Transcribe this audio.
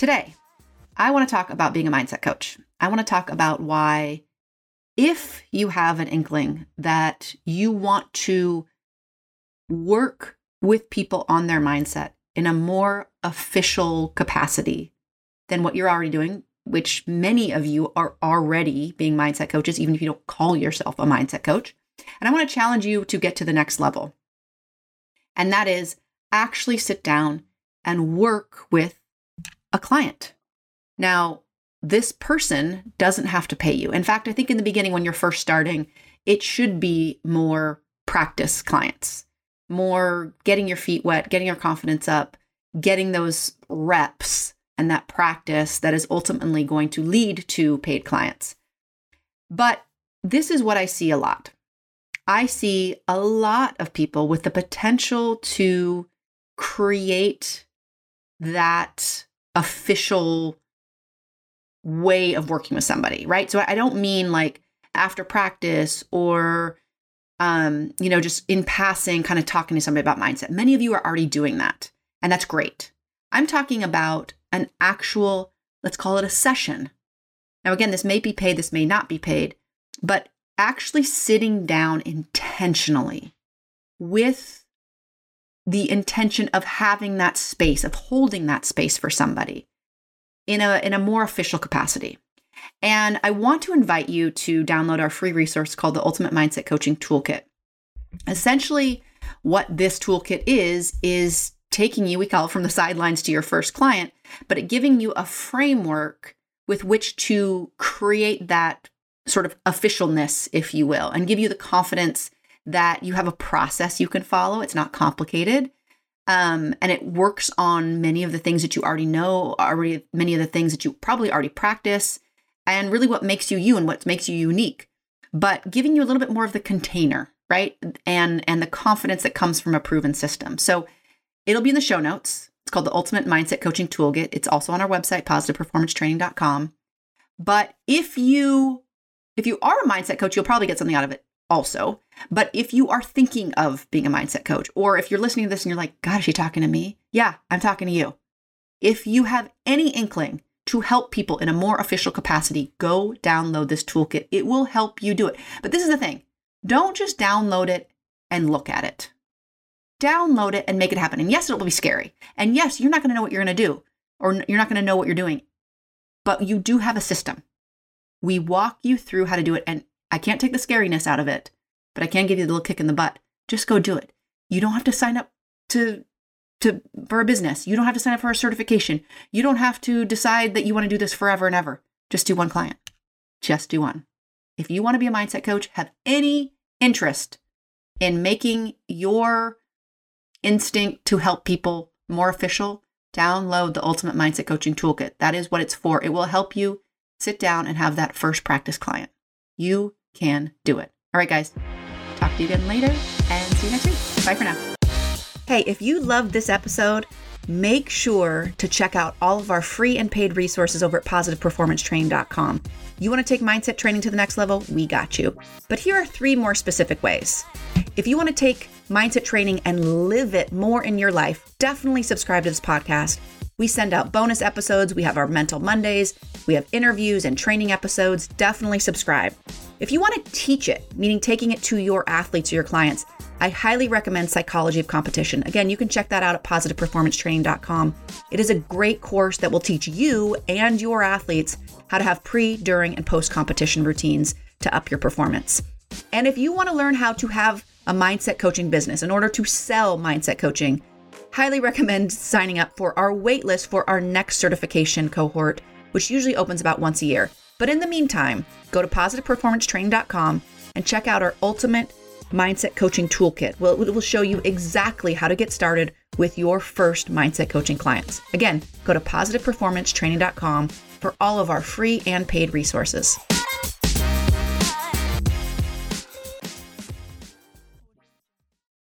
Today, I want to talk about being a mindset coach. I want to talk about why, if you have an inkling that you want to work with people on their mindset in a more official capacity than what you're already doing, which many of you are already being mindset coaches, even if you don't call yourself a mindset coach. And I want to challenge you to get to the next level. And that is actually sit down and work with a client. Now, this person doesn't have to pay you. In fact, I think in the beginning, when you're first starting, it should be more practice clients, more getting your feet wet, getting your confidence up, getting those reps and that practice that is ultimately going to lead to paid clients. But this is what I see a lot. I see a lot of people with the potential to create that official way of working with somebody, right? So I don't mean like after practice or um, you know, just in passing, kind of talking to somebody about mindset. Many of you are already doing that, and that's great. I'm talking about an actual, let's call it a session. Now, again, this may be paid, this may not be paid, but actually sitting down intentionally with the intention of having that space, of holding that space for somebody in a, in a more official capacity. And I want to invite you to download our free resource called the Ultimate Mindset Coaching Toolkit. Essentially, what this toolkit is, is taking you, we call it from the sidelines to your first client, but it giving you a framework with which to create that sort of officialness, if you will, and give you the confidence that you have a process you can follow. It's not complicated. Um, and it works on many of the things that you already know, already many of the things that you probably already practice, and really what makes you you and what makes you unique. But giving you a little bit more of the container, right? And and the confidence that comes from a proven system. So it'll be in the show notes. It's called the Ultimate Mindset Coaching Toolkit. It's also on our website, positiveperformancetraining.com. But if you if you are a mindset coach, you'll probably get something out of it also. But if you are thinking of being a mindset coach, or if you're listening to this and you're like, God, is she talking to me? Yeah, I'm talking to you. If you have any inkling to help people in a more official capacity, go download this toolkit. It will help you do it. But this is the thing don't just download it and look at it. Download it and make it happen. And yes, it will be scary. And yes, you're not going to know what you're going to do, or you're not going to know what you're doing. But you do have a system. We walk you through how to do it. And I can't take the scariness out of it, but I can give you a little kick in the butt. Just go do it. You don't have to sign up to to for a business. You don't have to sign up for a certification. You don't have to decide that you want to do this forever and ever. Just do one client. Just do one. If you want to be a mindset coach, have any interest in making your instinct to help people more official, download the Ultimate Mindset Coaching Toolkit. That is what it's for. It will help you sit down and have that first practice client. You can do it. All right, guys. Talk to you again later and see you next week. Bye for now. Hey, if you loved this episode, make sure to check out all of our free and paid resources over at positiveperformancetraining.com. You want to take mindset training to the next level? We got you. But here are three more specific ways. If you want to take mindset training and live it more in your life, definitely subscribe to this podcast. We send out bonus episodes. We have our Mental Mondays. We have interviews and training episodes. Definitely subscribe. If you want to teach it, meaning taking it to your athletes or your clients, I highly recommend Psychology of Competition. Again, you can check that out at positiveperformancetraining.com. It is a great course that will teach you and your athletes how to have pre, during, and post competition routines to up your performance. And if you want to learn how to have a mindset coaching business in order to sell mindset coaching, highly recommend signing up for our waitlist for our next certification cohort, which usually opens about once a year. But in the meantime, go to positiveperformancetraining.com and check out our ultimate mindset coaching toolkit. Well, it will show you exactly how to get started with your first mindset coaching clients. Again, go to positiveperformancetraining.com for all of our free and paid resources.